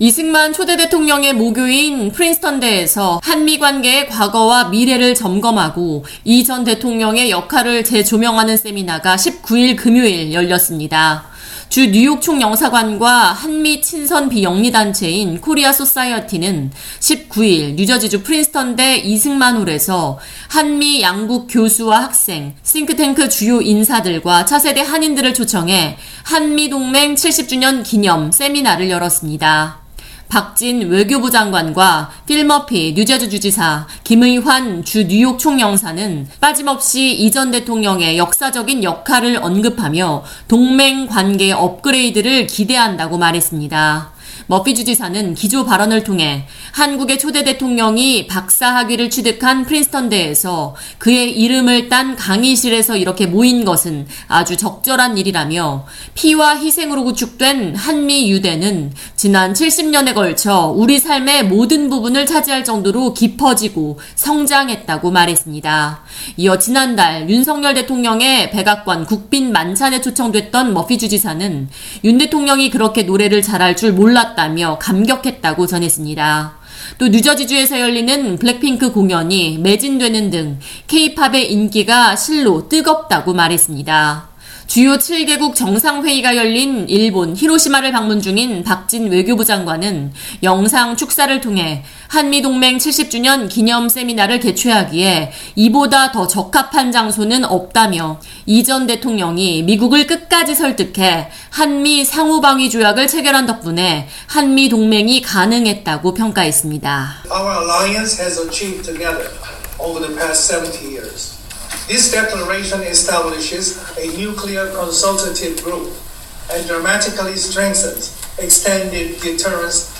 이승만 초대 대통령의 모교인 프린스턴대에서 한미 관계의 과거와 미래를 점검하고 이 전 대통령의 역할을 재조명하는 세미나가 19일 금요일 열렸습니다. 주 뉴욕 총영사관과 한미 친선 비영리단체인 코리아 소사이어티는 19일 뉴저지주 프린스턴대 이승만홀에서 한미 양국 교수와 학생, 싱크탱크 주요 인사들과 차세대 한인들을 초청해 한미 동맹 70주년 기념 세미나를 열었습니다. 박진 외교부 장관과 필머피 뉴저지 주지사, 김의환 주 뉴욕 총영사는 빠짐없이 이전 대통령의 역사적인 역할을 언급하며 동맹 관계 업그레이드를 기대한다고 말했습니다. 머피 주지사는 기조 발언을 통해 한국의 초대 대통령이 박사 학위를 취득한 프린스턴 대에서 그의 이름을 딴 강의실에서 이렇게 모인 것은 아주 적절한 일이라며 피와 희생으로 구축된 한미 유대는 지난 70년에 걸쳐 우리 삶의 모든 부분을 차지할 정도로 깊어지고 성장했다고 말했습니다. 이어 지난달 윤석열 대통령의 백악관 국빈 만찬에 초청됐던 머피 주지사는 윤 대통령이 그렇게 노래를 잘할 줄 몰랐다. 있었다며 감격했다고 전했습니다. 또 뉴저지주에서 열리는 블랙핑크 공연이 매진되는 등 케이팝의 인기가 실로 뜨겁다고 말했습니다. 주요 7개국 정상회의가 열린 일본 히로시마를 방문 중인 박진 외교부 장관은 영상 축사를 통해 한미동맹 70주년 기념 세미나를 개최하기에 이보다 더 적합한 장소는 없다며 이전 대통령이 미국을 끝까지 설득해 한미 상호방위 조약을 체결한 덕분에 한미 동맹이 가능했다고 평가했습니다. Our alliance has achieved together over the past 70 years. This declaration establishes a nuclear consultative group and dramatically strengthens extended deterrence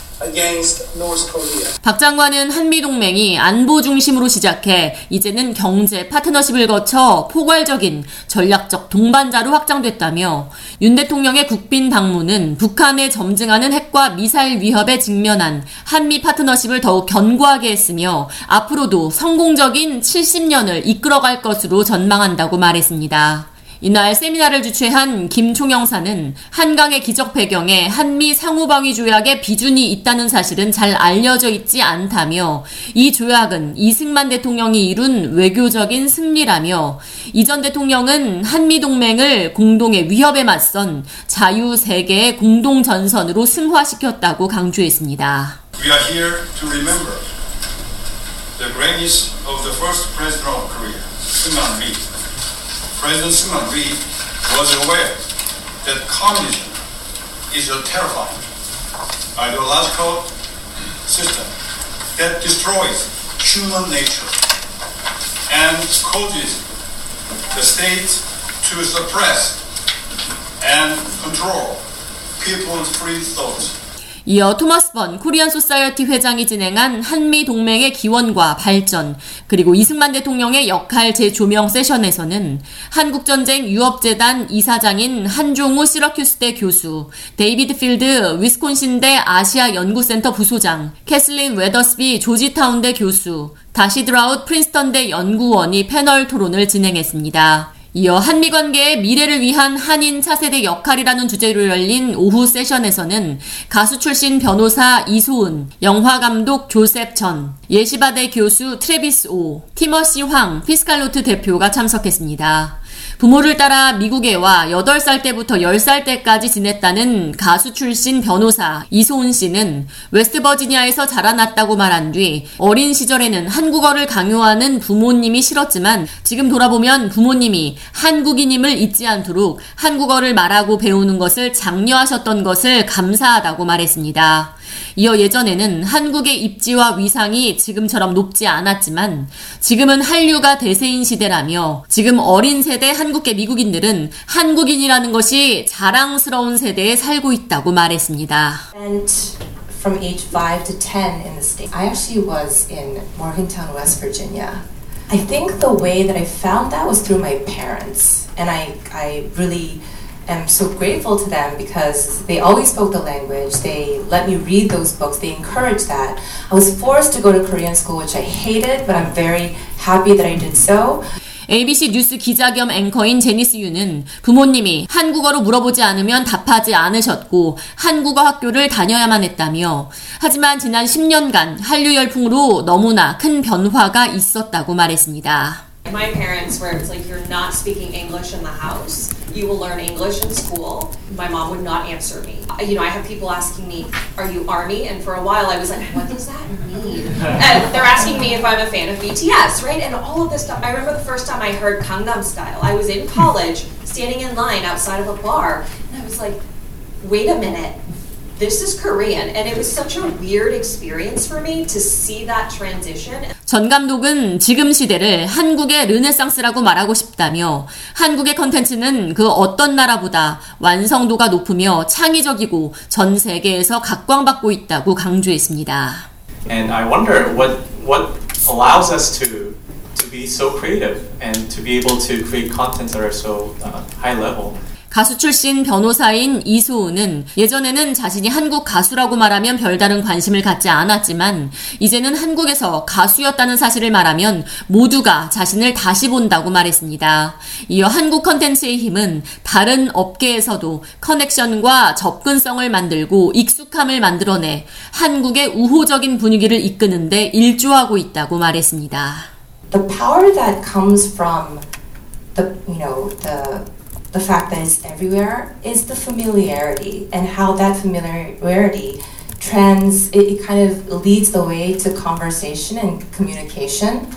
박 장관은 한미동맹이 안보 중심으로 시작해 이제는 경제 파트너십을 거쳐 포괄적인 전략적 동반자로 확장됐다며 윤 대통령의 국빈 방문은 북한에 점증하는 핵과 미사일 위협에 직면한 한미 파트너십을 더욱 견고하게 했으며 앞으로도 성공적인 70년을 이끌어갈 것으로 전망한다고 말했습니다. 이날 세미나를 주최한 김 총영사는 한강의 기적 배경에 한미 상호방위 조약의 비준이 있다는 사실은 잘 알려져 있지 않다며 이 조약은 이승만 대통령이 이룬 외교적인 승리라며 이 전 대통령은 한미 동맹을 공동의 위협에 맞선 자유 세계의 공동 전선으로 승화시켰다고 강조했습니다. The greatness of the first president of Korea, Syngman Rhee. President Syngman Rhee was aware that communism is a terrifying ideological system that destroys human nature and causes the state to suppress and control people's free thoughts. 이어 토마스 번 코리안 소사이어티 회장이 진행한 한미 동맹의 기원과 발전 그리고 이승만 대통령의 역할 재조명 세션에서는 한국전쟁 유업재단 이사장인 한종우 시러큐스대 교수, 데이비드 필드 위스콘신대 아시아 연구센터 부소장, 캐슬린 웨더스비 조지타운대 교수, 다시 드라웃 프린스턴대 연구원이 패널 토론을 진행했습니다. 이어 한미 관계의 미래를 위한 한인 차세대 역할이라는 주제로 열린 오후 세션에서는 가수 출신 변호사 이소은, 영화 감독 조셉 전, 예시바대 교수 트레비스 오, 티머시 황, 피스칼노트 대표가 참석했습니다. 부모를 따라 미국에 와 8살 때부터 10살 때까지 지냈다는 가수 출신 변호사 이소은 씨는 웨스트버지니아에서 자라났다고 말한 뒤 어린 시절에는 한국어를 강요하는 부모님이 싫었지만 지금 돌아보면 부모님이 한국인임을 잊지 않도록 한국어를 말하고 배우는 것을 장려하셨던 것을 감사하다고 말했습니다. 이어 예전에는 한국의 입지와 위상이 지금처럼 높지 않았지만 지금은 한류가 대세인 시대라며 지금 어린 세대 한국계 미국인들은 한국인이라는 것이 자랑스러운 세대에 살고 있다고 말했습니다. From age 5 to 10 in the state. I actually was in Morgantown, West Virginia. I think the way that I found that was through my parents. And I, I really am so grateful to them because they always spoke the language. They let me read those books. They encouraged that. I was forced to go to Korean school, which I hated, but I'm very happy that I did so. ABC 뉴스 기자 겸 앵커인 제니스 유는 부모님이 한국어로 물어보지 않으면 답하지 않으셨고 한국어 학교를 다녀야만 했다며 하지만 지난 10년간 한류 열풍으로 너무나 큰 변화가 있었다고 말했습니다. My parents were it's like you're not speaking English in the house. You will learn English in school. My mom would not answer me. You know, I have people asking me, "Are you army?" And for a while, I was like, "What does that mean?" and they're asking me if I'm a fan of BTS, right? And all of this stuff. I remember the first time I heard Gangnam Style. I was in college, standing in line outside of a bar, and I was like, "Wait a minute." This is Korean, and it was such a weird experience for me to see that transition. 전 감독은 지금 시대를 한국의 르네상스라고 말하고 싶다며 한국의 컨텐츠는 그 어떤 나라보다 완성도가 높으며 창의적이고 전 세계에서 각광받고 있다고 강조했습니다. And I wonder what what allows us to to be so creative and to be able to create contents that are so uh, high level. 가수 출신 변호사인 이소우는 예전에는 자신이 한국 가수라고 말하면 별다른 관심을 갖지 않았지만 이제는 한국에서 가수였다는 사실을 말하면 모두가 자신을 다시 본다고 말했습니다. 이어 한국 컨텐츠의 힘은 다른 업계에서도 커넥션과 접근성을 만들고 익숙함을 만들어내 한국의 우호적인 분위기를 이끄는데 일조하고 있다고 말했습니다. The power that comes from the you know the the fact that it's everywhere is the familiarity and how that familiarity trans it, it kind of leads the way to conversation and communication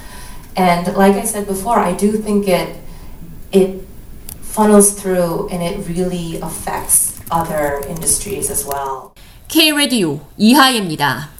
and like i said before i do think it it funnels through and it really affects other industries as well K 라디오 이하예입니다.